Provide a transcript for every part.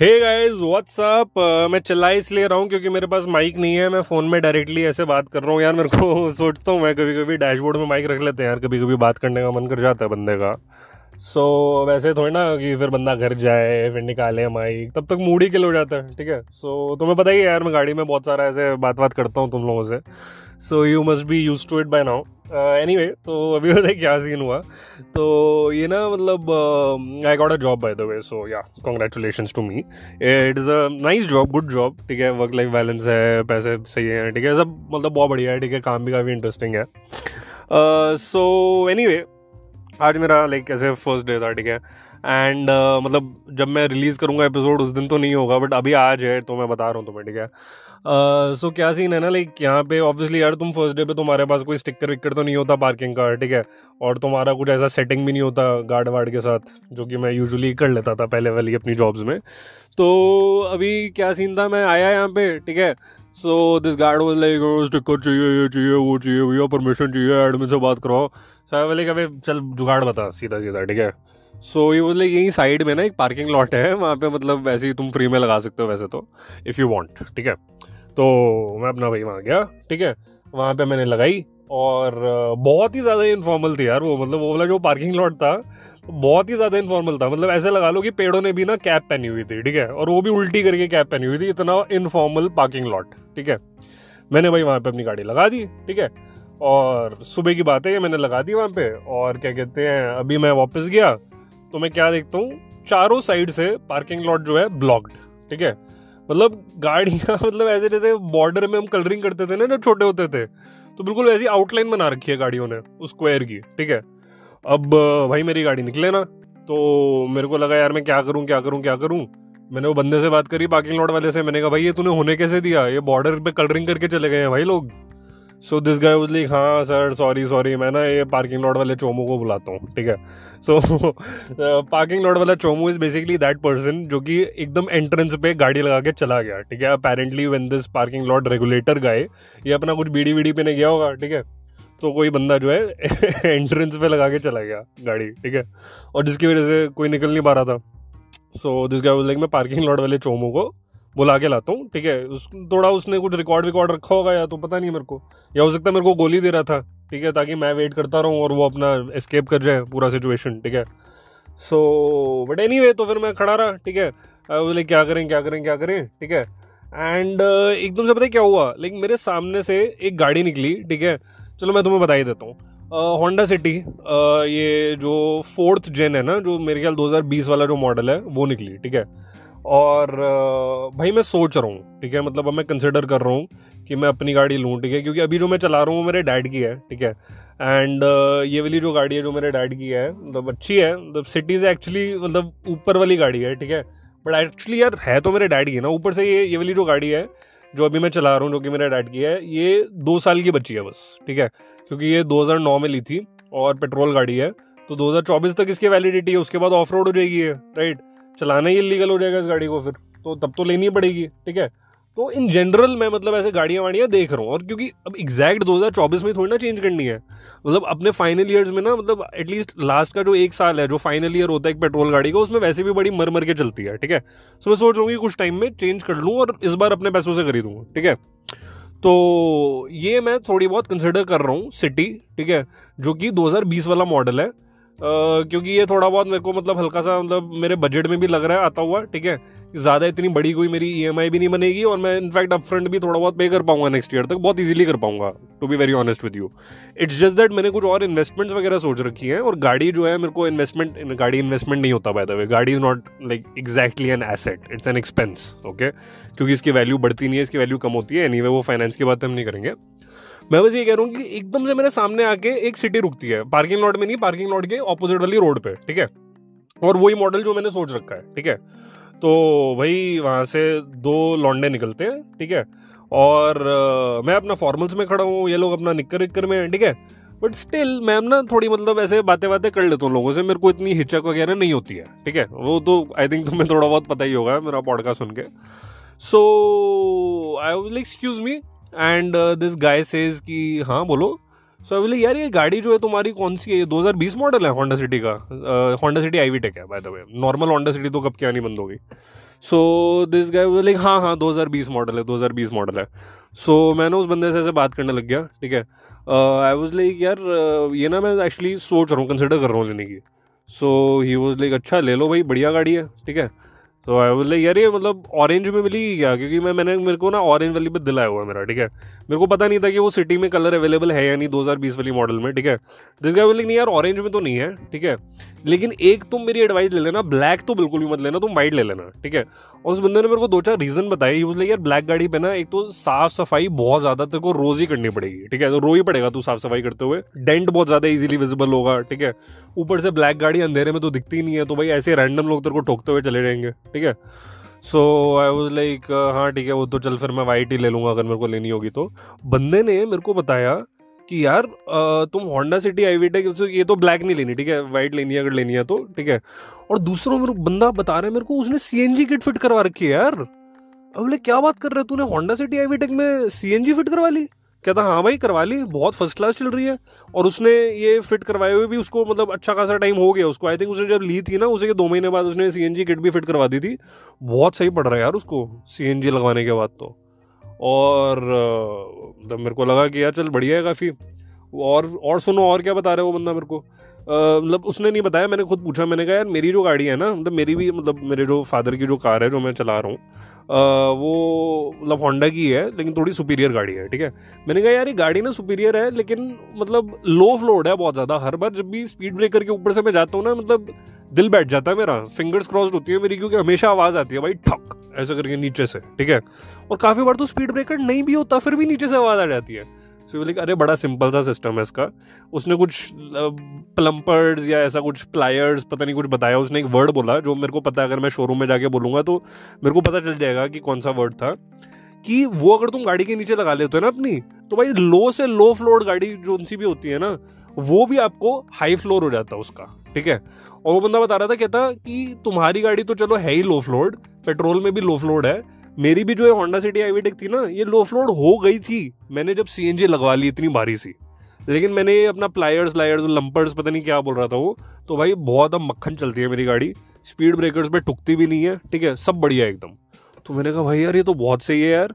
Hey guys what's up मैं चिल्ला इसलिए रहा हूँ क्योंकि मेरे पास माइक नहीं है मैं फ़ोन में डायरेक्टली ऐसे बात कर रहा हूँ। यार मेरे को सोचता हूँ मैं कभी कभी डैशबोर्ड में माइक रख लेते हैं यार कभी कभी बात करने का मन कर जाता है बंदे का। सो so, वैसे थोड़ी ना कि फिर बंदा घर जाए फिर निकाले माइक तब तक मूड ही किल हो जाता है ठीक है? सो so, तुम्हें पता ही है यार मैं गाड़ी में बहुत सारा ऐसे बात बात करता हूँ तुम लोगों से। So you must be use to it bye now anyway तो अभी बताए क्या सीन हुआ? तो ये ना मतलब I got a job by the way so या congratulation to me it is a nice job good job ठीक है? वर्क लाइफ बैलेंस है, पैसे सही है, ठीक है? सब मतलब बहुत बढ़िया है, ठीक है? काम भी काफ़ी इंटरेस्टिंग है। सो एनी वे आज मेरा लाइक ऐसे फ़र्स्ट डे था, ठीक है? एंड uh, मतलब जब मैं रिलीज़ करूँगा एपिसोड उस दिन तो नहीं होगा बट अभी आज है तो मैं बता रहा हूँ तुम्हें ठीक है? सो uh, so, क्या सीन है ना लाइक यहाँ पे ऑब्वियसली यार तुम फ़र्स्ट डे पे तुम्हारे पास कोई स्टिकर विक्कर तो नहीं होता पार्किंग का ठीक है? और तुम्हारा कुछ ऐसा सेटिंग भी नहीं होता गार्ड वार्ड के साथ जो कि मैं यूजुअली कर लेता था पहले वाली अपनी जॉब्स में। तो अभी क्या सीन था? मैं आया यहाँ पे ठीक है? So this guard was like sticker चाहिए ये चाहिए वो चाहिए भैया परमिशन चाहिए एडमिन से बात कराओ। साहब बोले कि चल जुगाड़ बता सीधा सीधा ठीक है? सो ये बोले यही साइड में ना एक पार्किंग लॉट है, वहाँ पे मतलब वैसे ही तुम फ्री में लगा सकते हो वैसे तो इफ़ यू वांट ठीक है? तो मैं अपना भाई वहाँ गया, ठीक है? वहाँ पे मैंने लगाई और बहुत ही ज़्यादा इनफॉर्मल थी यार वो मतलब वो वाला जो पार्किंग लॉट था बहुत ही ज़्यादा इनफॉर्मल था। मतलब ऐसे लगा लो कि पेड़ों ने भी ना कैप पहनी हुई थी, ठीक है? और वो भी उल्टी करके कैप पहनी हुई थी, इतना इनफॉर्मल पार्किंग लॉट ठीक है? मैंने भाई वहाँ पे अपनी गाड़ी लगा दी, ठीक है? और सुबह की बात है कि मैंने लगा दी वहाँ पे, और क्या कहते हैं, अभी मैं वापस गया तो मैं क्या देखता हूँ? चारों साइड से पार्किंग लॉट जो है ब्लॉक्ड ठीक है? मतलब गाड़ियाँ मतलब ऐसे जैसे बॉर्डर में हम कलरिंग करते थे ना, जब छोटे होते थे तो बिल्कुल वैसी आउटलाइन बना रखी है गाड़ियों ने उस स्क्वायर की, ठीक है? अब भाई मेरी गाड़ी निकले ना तो मेरे को लगा, यार, मैं क्या करूँ क्या करूँ क्या करूँ? मैंने वो बंदे से बात करी पार्किंग लॉट वाले से, मैंने कहा, भाई, ये तूने होने कैसे दिया? ये बॉर्डर पे कलरिंग करके चले गए हैं भाई लोग। So this guy was like हाँ सर सॉरी सॉरी मैं ना ये पार्किंग लॉट वाले चोमू को बुलाता हूँ, ठीक है? सो पार्किंग लॉट वाला चोमू इज़ बेसिकली दैट पर्सन जो कि एकदम एंट्रेंस पे गाड़ी लगा के चला गया, ठीक है? Apparently when this parking lot regulator guy ये अपना कुछ बीडी पे नहीं गया होगा, ठीक है? तो कोई बंदा जो है एंट्रेंस पे लगा के चला गया गाड़ी, ठीक है? और जिसकी वजह से कोई निकल नहीं पा रहा था। सो दिस गाय लाइक मैं पार्किंग लॉट वाले चोमू को बुला के लाता हूँ ठीक है? उस थोड़ा उसने कुछ रिकॉर्ड विकॉर्ड रखा होगा या तो पता नहीं मेरे को। या हो सकता है मेरे को गोली दे रहा था ठीक है? ताकि मैं वेट करता रहूँ और वो अपना एस्केप कर जाए पूरा सिचुएशन ठीक है? सो बट एनी वे तो फिर मैं खड़ा रहा ठीक है? बोले क्या करें क्या करें क्या करें? ठीक है? एंड uh, एकदम से पता है क्या हुआ? लेकिन मेरे सामने से एक गाड़ी निकली ठीक है? चलो मैं तुम्हें बता ही। देता हूँ होंडा सिटी ये जो फोर्थ जेन है ना जो मेरे ख्याल 2020 वाला जो मॉडल है वो निकली ठीक है? और भाई मैं सोच रहा हूँ, ठीक है? मतलब अब मैं कंसिडर कर रहा हूँ कि मैं अपनी गाड़ी लूँ, ठीक है? क्योंकि अभी जो मैं चला रहा हूँ वो मेरे डैड की है, ठीक है? एंड ये वाली जो गाड़ी है जो मेरे डैड की है मतलब अच्छी है मतलब सिटीज़ एक्चुअली मतलब ऊपर वाली गाड़ी है, ठीक है? बट एक्चुअली यार, है तो मेरे डैड की है ना, ऊपर से ये ये वाली जो गाड़ी है, जो अभी मैं चला रहा हूँ, जो कि मेरे डैड की है, ये दो साल की बच्ची है बस, ठीक है? क्योंकि ये 2009 में ली थी और पेट्रोल गाड़ी है तो 2024 तक इसकी वैलिडिटी है, उसके बाद ऑफ़ रोड हो जाएगी है राइट चलाना ही इलीगल हो जाएगा इस गाड़ी को फिर। तो तब तो लेनी पड़ेगी, ठीक है? तो इन जनरल मैं मतलब ऐसे गाड़ियाँ वाड़ियाँ देख रहा हूँ, और क्योंकि अब एग्जैक्ट 2024 में थोड़ी ना चेंज करनी है। मतलब अपने फाइनल ईयर्स में ना मतलब एटलीस्ट लास्ट का जो एक साल है, जो फाइनल ईयर होता है एक पेट्रोल गाड़ी का, उसमें वैसे भी बड़ी मर मर के चलती है, ठीक है? सो मैं सोच रहा हूँ कि कुछ टाइम में चेंज कर लूँ और इस बार अपने पैसों से खरीदूँगा, ठीक है? तो ये मैं थोड़ी बहुत कंसिडर कर रहा हूँ सिटी ठीक है? जो कि 2020 वाला मॉडल है। क्योंकि ये थोड़ा बहुत मेरे को मतलब हल्का सा मतलब मेरे बजट में भी लग रहा है आता हुआ ठीक है? ज़्यादा इतनी बड़ी कोई मेरी ईएमआई भी नहीं बनेगी और मैं इनफैक्ट अप फ्रंट भी थोड़ा बहुत पे कर पाऊँगा नेक्स्ट ईयर तक बहुत इजीली कर पाऊँगा to be very honest with you it's just that मैंने कुछ और इन्वेस्टमेंट्स वगैरह सोच रखी है और गाड़ी जो है मेरे को इन्वेस्टमेंट गाड़ी इन्वेस्टमेंट नहीं होता बाय द वे गाड़ी is not like exactly an asset it's an expense okay क्योंकि इसकी वैल्यू बढ़ती नहीं है इसकी वैल्यू कम होती है एनी anyway, वो फाइनेंस की बात हम नहीं करेंगे। मैं बस ये कह रहा हूँ कि एकदम से मेरे सामने आके एक सिटी रुकती है। पार्किंग लॉट में नहीं पार्किंग लॉट के ऑपोजिट वाली रोड पे ठीक है? और वही मॉडल जो मैंने सोच रखा है ठीक है? तो भाई वहाँ से दो लॉन्डे निकलते हैं ठीक है? और आ, मैं अपना फॉर्मल्स में खड़ा हूँ ये लोग अपना निक्कर विक्कर में ठीक है? बट स्टिल मैं ना थोड़ी मतलब ऐसे बातें बातें कर लेता हूँ लोगों से मेरे को इतनी हिचक वगैरह नहीं होती है ठीक है? वो तो आई थिंक तुम्हें थोड़ा बहुत पता ही होगा मेरा पॉडकास्ट सुन के। So I like excuse me and this guy says कि हाँ बोलो। सो so, यार ये गाड़ी जो है तुम्हारी कौन सी है? ये 2020 मॉडल है होंडा सिटी का। Honda City I V tech है by the way normal Honda City तो कब क्या नहीं बंद हो गई सो दिस गाय लाइक हाँ हाँ 2020 मॉडल है 2020 मॉडल है. सो so, मैं ना उस बंदे से ऐसे बात करने लग गया ठीक है? आई वॉज़ लाइक यार uh, ये ना मैं एक्चुअली सोच रहा हूँ कंसिडर कर रहा हूँ लेने की. सो ही वॉज़ लाइक अच्छा ले लो भाई बढ़िया गाड़ी है ठीक है? तो आई बोले यार, ये मतलब ऑरेंज में मिली क्या? क्योंकि मैं, मैंने, मेरे को ना ऑरेंज वाली पे दिलाया हुआ मेरा, ठीक है? मेरे को पता नहीं था कि वो सिटी में कलर अवेलेबल है या नहीं 2020 वाली मॉडल में, ठीक है? दिस गाय नहीं यार ऑरेंज में तो नहीं है, ठीक है? लेकिन एक तुम मेरी एडवाइस ले लेना ब्लैक तो बिल्कुल भी मत लेना, तुम वाइट ले लेना, ठीक है? और उस बंदे ने मेरे को दो चार रीजन बताए। यूज़ लाइक यार ब्लैक गाड़ी पे ना एक तो साफ़ सफ़ाई बहुत ज़्यादा, तेरे को रोज ही करनी पड़ेगी, ठीक है? तो रो ही पड़ेगा तू साफ़ सफ़ाई करते हुए। डेंट बहुत ज़्यादा इजीली विजिबल होगा, ठीक है? ऊपर से ब्लैक गाड़ी अंधेरे में तो दिखती नहीं है तो भाई ऐसे रैंडम लोग तेरे को ठोकते हुए चले जाएँगे, ठीक है? सो आई वॉज़ लाइक हाँ ठीक है, वो तो चल फिर मैं वाइट ही ले लूँगा अगर मेरे को लेनी होगी तो। बंदे ने मेरे को बताया कि यार तुम होंडा सिटी आई वीटेक ये तो ब्लैक नहीं लेनी, ठीक है? वाइट लेनी है, अगर लेनी है तो ठीक है? और दूसरों मेरे बंदा बता रहे मेरे को उसने C N G kit fit करवा रखी है यार। अब बोले, क्या बात कर रहे तूने? होंडा सिटी आई वीटेक में सी एन जी फिट करवा ली? कहता हाँ भाई, करवा ली, बहुत फ़र्स्ट क्लास चल रही है। और उसने ये फिट करवाए हुए भी उसको मतलब अच्छा खासा टाइम हो गया उसको। आई थिंक उसने जब ली थी ना, उसे के दो महीने बाद उसने सी एन जी किट भी फिट करवा दी थी। बहुत सही पड़ रहा है यार उसको सी एन जी लगवाने के बाद तो। और मतलब मेरे को लगा कि यार चल बढ़िया है काफ़ी। और और सुनो, और क्या बता रहे हो बंदा मेरे को? मतलब उसने नहीं बताया, मैंने खुद पूछा, मैंने कहा, यार मेरी जो गाड़ी है ना मतलब मेरी भी मतलब मेरे जो फादर की जो कार है जो मैं चला रहा हूँ वो मतलब होंडा की है, लेकिन थोड़ी सुपीरियर गाड़ी है, ठीक है? मैंने कहा, यार, ये गाड़ी ना सुपीरियर है, लेकिन मतलब लो फ्लोड है बहुत ज़्यादा। हर बार जब भी स्पीड ब्रेकर के ऊपर से मैं जाता हूँ ना मतलब दिल बैठ जाता है मेरा। फिंगर्स क्रॉस्ड होती है मेरी, क्योंकि हमेशा आवाज़ आती है, भाई ठक ऐसा करके नीचे से, ठीक है? और काफ़ी बार तो स्पीड ब्रेकर नहीं भी होता, फिर भी नीचे से आवाज़ आ जाती है। सो लाइक अरे, बड़ा सिंपल सा सिस्टम है इसका. उसने कुछ प्लम्पर्स या ऐसा कुछ प्लायर्स पता नहीं कुछ बताया। उसने एक वर्ड बोला जो मेरे को पता है, अगर मैं शोरूम में जाके बोलूँगा तो मेरे को पता चल जाएगा कि कौन सा वर्ड था। कि वो अगर तुम गाड़ी के नीचे लगा लेते हो ना अपनी तो भाई लो से लो फ्लोर गाड़ी जो सी भी होती है ना, वो भी आपको हाई फ्लोर हो जाता है उसका, ठीक है? और वो बंदा बता रहा था, कहता कि तुम्हारी गाड़ी तो चलो है ही लो फ्लोर्ड पेट्रोल में भी लो फ्लोर्ड है मेरी भी जो है होंडा सिटी आईवीटेक थी ना, ये लो फ्लोड हो गई थी। मैंने जब सीएनजी लगवा ली इतनी भारी सी। लेकिन मैंने ये अपना प्लायर्स लायर्स लंपर्स पता नहीं क्या बोल रहा था वो। तो भाई बहुत अब मक्खन चलती है मेरी गाड़ी। स्पीड ब्रेकर्स पे टुकती भी नहीं है, ठीक है? सब बढ़िया एकदम। तो मैंने कहा, भाई यार, ये तो बहुत सही है यार।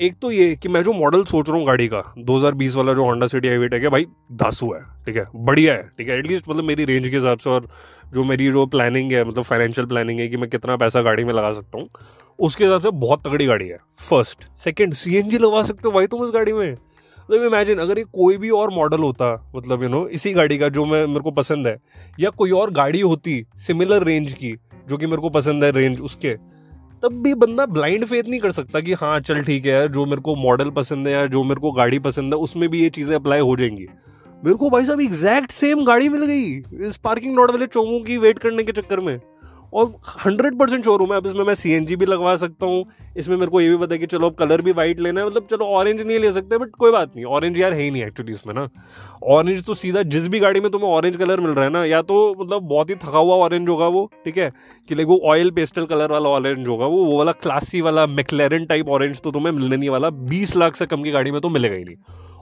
एक तो ये कि मैं जो मॉडल सोच रहा हूँ गाड़ी का 2020 वाला जो होंडा सिटी हाईवे है, भाई दासू है, ठीक है? बढ़िया है, ठीक है? एटलीस्ट मतलब मेरी रेंज के हिसाब से और जो मेरी जो प्लानिंग है मतलब फाइनेंशियल प्लानिंग है कि मैं कितना पैसा गाड़ी में लगा सकता हूँ। उसके हिसाब से बहुत तगड़ी गाड़ी है first second C N G लगवा सकते हो भाई तुम इस गाड़ी में। मतलब इमेजिन अगर ये कोई भी और मॉडल होता मतलब यू नो इसी गाड़ी का जो मैं, मेरे को पसंद है, या कोई और गाड़ी होती सिमिलर रेंज की, जो कि मेरे को पसंद है रेंज उसके, तब भी बंदा ब्लाइंड फेथ नहीं कर सकता कि हाँ चल ठीक है, जो मेरे को मॉडल पसंद है या जो मेरे को गाड़ी पसंद है, उसमें भी ये चीज़ें अप्लाई हो जाएँगी। मेरे को भाई साहब एग्जैक्ट सेम गाड़ी मिल गई, इस पार्किंग लॉट वाले चौंकों की वेट करने के चक्कर में। और हंड्रेड परसेंट शोरूम है। अब इसमें मैं सीएनजी भी लगवा सकता हूँ। इसमें मेरे को ये भी पता है कि चलो, अब कलर भी वाइट लेना है। मतलब चलो ऑरेंज नहीं ले सकते बट कोई बात नहीं। ऑरेंज यार है ही नहीं एक्चुअली इसमें ना। ऑरेंज तो सीधा जिस भी गाड़ी में तुम्हें ऑरेंज कलर मिल रहा है ना, या तो मतलब बहुत ही थका हुआ ऑरेंज होगा वो, ठीक है? कि लाइक वो ऑयल पेस्टल कलर वाला ऑरेंज होगा वो। वो वाला क्लासी वाला मैकलेरन टाइप ऑरेंज तो तुम्हें मिलने नहीं वाला। बीस लाख से कम की गाड़ी में तो मिलेगा ही नहीं।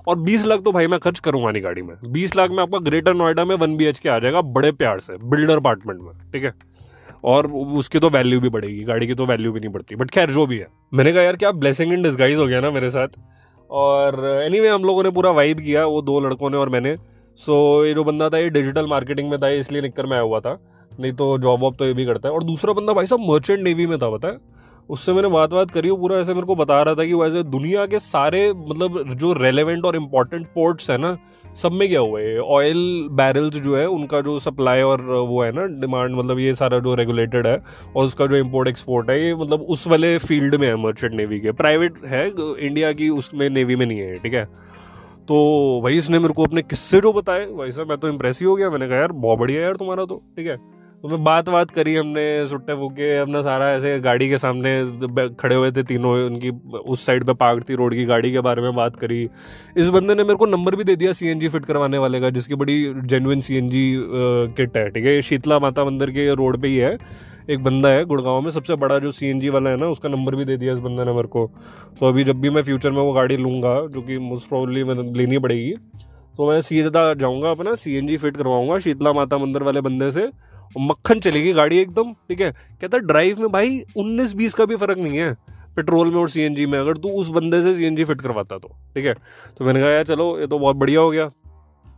और 20 लाख तो भाई मैं खर्च करूँगा नहीं गाड़ी में। 20 लाख में आपका ग्रेटर नोएडा में वन बी के आ जाएगा, बड़े प्यार से। बिल्डर अपार्टमेंट में, ठीक है? और उसकी तो वैल्यू भी बढ़ेगी गाड़ी की तो वैल्यू भी नहीं बढ़ती। बट खैर जो भी है। मैंने कहा यार क्या ब्लेसिंग इन डिस्गाइज हो गया ना मेरे साथ? और एनी anyway, हम लोगों ने पूरा वाइब किया वो दो लड़कों ने और मैंने। सो so, ये जो बंदा था ये डिजिटल मार्केटिंग में था इसलिए निककर मैं आया हुआ था। नहीं तो जॉब वॉब तो ये भी करता है। और दूसरा बंदा भाई साहब मर्चेंट नेवी में था पता है? उससे मैंने बात बात करी, वो पूरा ऐसे मेरे को बता रहा था कि वैसे दुनिया के सारे मतलब जो रेलेवेंट और इम्पोर्टेंट पोर्ट्स है ना, सब में क्या हुआ है? ऑयल बैरल्स जो है, उनका जो सप्लाई और वो है ना डिमांड मतलब ये सारा जो रेगुलेटेड है, और उसका जो इम्पोर्ट एक्सपोर्ट है, ये मतलब उस वाले फ़ील्ड में है मर्चेंट नेवी के। प्राइवेट है इंडिया की उसमें नेवी में नहीं है, ठीक है? तो भाई इसने मेरे को अपने किस्से जो बताए। भाई साहब, मैं तो इम्प्रेस ही हो गया। मैंने कहा, यार, बहुत बढ़िया यार तुम्हारा तो ठीक है? तो मैं बात बात करी हमने, सुट्टे फूके, अपना सारा ऐसे गाड़ी के सामने खड़े हुए थे तीनों, उनकी उस साइड पे पार्क थी रोड की गाड़ी के बारे में बात करी। इस बंदे ने मेरे को नंबर भी दे दिया सीएनजी फिट करवाने वाले का, जिसकी बड़ी जेनुइन सीएनजी किट है, ठीक है? शीतला माता मंदिर के रोड पे ही है, एक बंदा है गुड़गांव में, सबसे बड़ा जो सीएनजी वाला है ना, उसका नंबर भी दे दिया इस बंदे ने मेरे को। तो अभी जब भी मैं फ्यूचर में वो गाड़ी लूँगा, जो कि मोस्ट प्रॉब्ली लेनी पड़ेगी तो मैं सीधा जाऊँगा, अपना सीएनजी फिट करवाऊँगा शीतला माता मंदिर वाले बंदे से मक्खन चलेगी गाड़ी एकदम, ठीक है? कहता ड्राइव में भाई उन्नीस बीस का भी फ़र्क नहीं है, पेट्रोल में और सीएनजी में, अगर तू उस बंदे से सीएनजी फिट करवाता तो ठीक है? तो मैंने कहा, यार चलो, ये तो बहुत बढ़िया हो गया।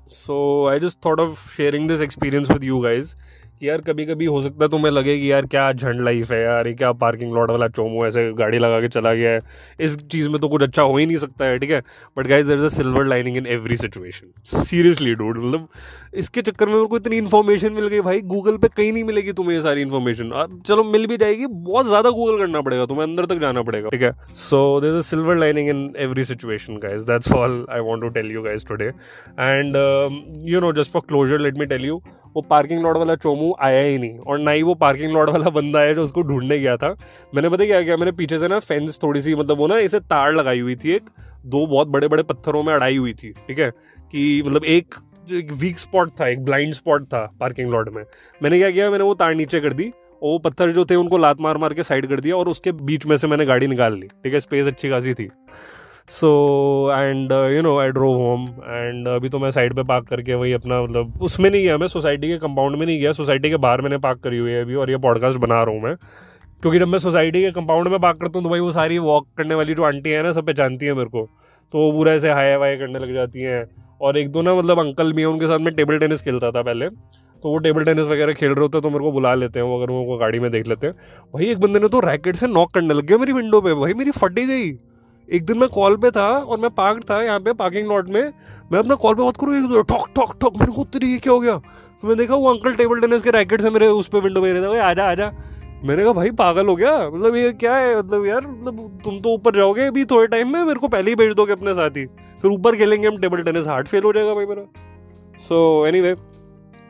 So I just thought of sharing this experience with you guys कि यार कभी कभी हो सकता है तुम्हें लगे कि यार, क्या झंड लाइफ है यार, ये क्या पार्किंग लॉट वाला चोमो ऐसे गाड़ी लगा के चला गया है। इस चीज़ में तो कुछ अच्छा हो ही नहीं सकता है, ठीक है? But guys there is a silver lining in every situation seriously dude मतलब इसके चक्कर में मेरे को इतनी इन्फॉर्मेशन मिल गई भाई गूगल पे कहीं नहीं मिलेगी तुम्हें ये सारी इन्फॉर्मेशन अब चलो, मिल भी जाएगी, बहुत ज़्यादा गूगल करना पड़ेगा, तुम्हें अंदर तक जाना पड़ेगा, ठीक है? So there is a silver lining in every situation guys that's all I want to tell you guys today and you know just for closure let me tell you वो पार्किंग लॉट वाला चोमू आया ही नहीं और ना ही वो parking lot वाला बंदा है जो उसको ढूँढने गया था। मैंने पता क्या किया? मैंने पीछे से ना फेंस थोड़ी सी मतलब वो ना इसे तार लगाई हुई थी एक, दो बहुत बड़े बड़े पत्थरों में अड़ाई हुई थी, ठीक है? कि मतलब एक एक वीक स्पॉट था, एक ब्लाइंड स्पॉट था पार्किंग लॉट में। मैंने क्या किया? मैंने वो तार नीचे कर दी और वो पत्थर जो थे उनको लात मार मार के साइड कर दिया और उसके बीच में से मैंने गाड़ी निकाल ली, ठीक है? स्पेस अच्छी खासी थी। So and you know I drove home and अभी तो मैं साइड पे पार्क करके वही अपना मतलब उसमें नहीं गया मैं सोसाइटी के कंपाउंड में नहीं गया सोसाइटी के बाहर मैंने पार्क करी हुई है अभी और ये पॉडकास्ट बना रहा हूँ मैं। क्योंकि जब मैं सोसाइटी के कंपाउंड में पार्क करता हूँ तो भाई वो सारी वॉक करने वाली जो आंटी है ना, सब पहचानती है मेरे को। तो वो पूरा ऐसे हाई वाई करने लग जाती हैं। और एक दो ना मतलब अंकल भी हैं, उनके साथ मैं टेबल टेनिस खेलता था पहले। तो वो टेबल टेनिस वगैरह खेल रहे होते हैं तो मेरे को बुला लेते हैं वो, अगर वो गाड़ी में देख लेते हैं। भाई एक बंदे ने तो रैकेट से नॉक करने लग गया मेरी विंडो पे। भाई मेरी फटी गई। एक दिन मैं कॉल पे था और मैं पार्क था यहाँ पे पार्किंग लॉट में। मैं अपना कॉल पे बात करूँ, एक ठोक ठोक ठोक मेरे को तरीके क्या हो गया? तो मैं देखा वो अंकल टेबल टेनिस के रैकेट से मेरे, उस पर विंडो में रहे थे आजा आजा। मैंने कहा, भाई, पागल हो गया। मतलब ये क्या है? मतलब यार मतलब तुम तो ऊपर जाओगे अभी थोड़े टाइम में, मेरे को पहले ही भेज दोगे अपने साथ। ही फिर ऊपर खेलेंगे हम टेबल टेनिस हार्ट फेल हो जाएगा भाई मेरा। So anyway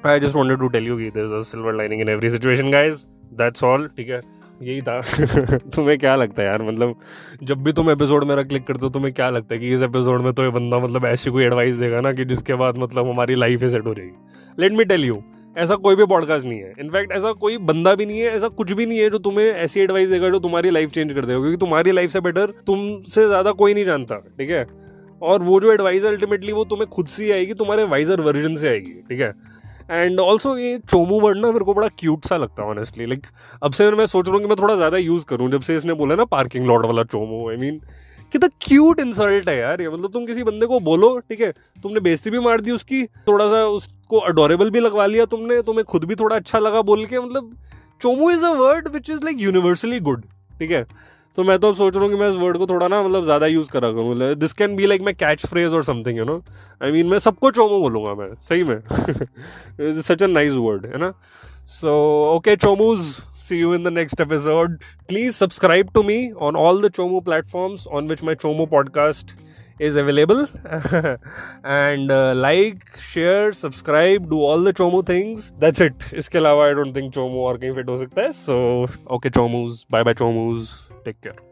I just wanted to tell you की silver lining in every situation guys that's all ठीक है? यही था। तुम्हें क्या लगता है यार? मतलब जब भी तुम एपिसोड मेरा क्लिक करते हो, तुम्हें क्या लगता है कि इस एपिसोड में तो ये बंदा मतलब ऐसी कोई एडवाइस देगा ना कि जिसके बाद मतलब हमारी लाइफ ही सेट हो जाएगी? लेट मी टेल यू ऐसा कोई भी पॉडकास्ट नहीं है। इनफैक्ट ऐसा कोई बंदा भी नहीं है, ऐसा कुछ भी नहीं है जो तुम्हें ऐसी एडवाइस देगा जो तुम्हारी लाइफ चेंज कर देगा। क्योंकि तुम्हारी लाइफ से बेटर तुमसे ज़्यादा कोई नहीं जानता, ठीक है? और वो जो एडवाइस अल्टीमेटली वो तुम्हें खुद से आएगी, तुम्हारे वाइजर वर्जन से आएगी, ठीक है? एंड ऑल्सो ये चोमू वर्ड ना मेरे को बड़ा क्यूट सा लगता है ऑनेस्टली लाइक अब से मैं सोच रहा हूँ कि मैं थोड़ा ज़्यादा यूज़ करूँ, जब से इसने बोला ना पार्किंग लॉट वाला चोमू आई मीन कितना क्यूट इंसल्ट है यार ये। मतलब तुम किसी बंदे को बोलो, ठीक है, तुमने बेइज्जती भी मार दी उसकी, थोड़ा सा उसको अडोरेबल भी लगवा लिया तुमने, तुम्हें खुद भी थोड़ा अच्छा लगा बोल के मतलब Chomu is a word which is like universally good ठीक है। तो मैं तो अब सोच रहा हूँ कि मैं इस वर्ड को थोड़ा ना मतलब ज़्यादा यूज़ करा करूँ। This can be like my catch phrase और something you know I mean मैं सबको चोमो बोलूँगा मैं, सही में। सच ए नाइस वर्ड है ना? So okay चोमूज see you in the next episode please subscribe to me on all the चोमो platforms on which my चोमो podcast is available and like share subscribe do all the Chomu things that's it इसके अलावा I don't think Chomu और कहीं fit हो सकता है. So okay चोमूज. Bye bye चोमूज़. Take care.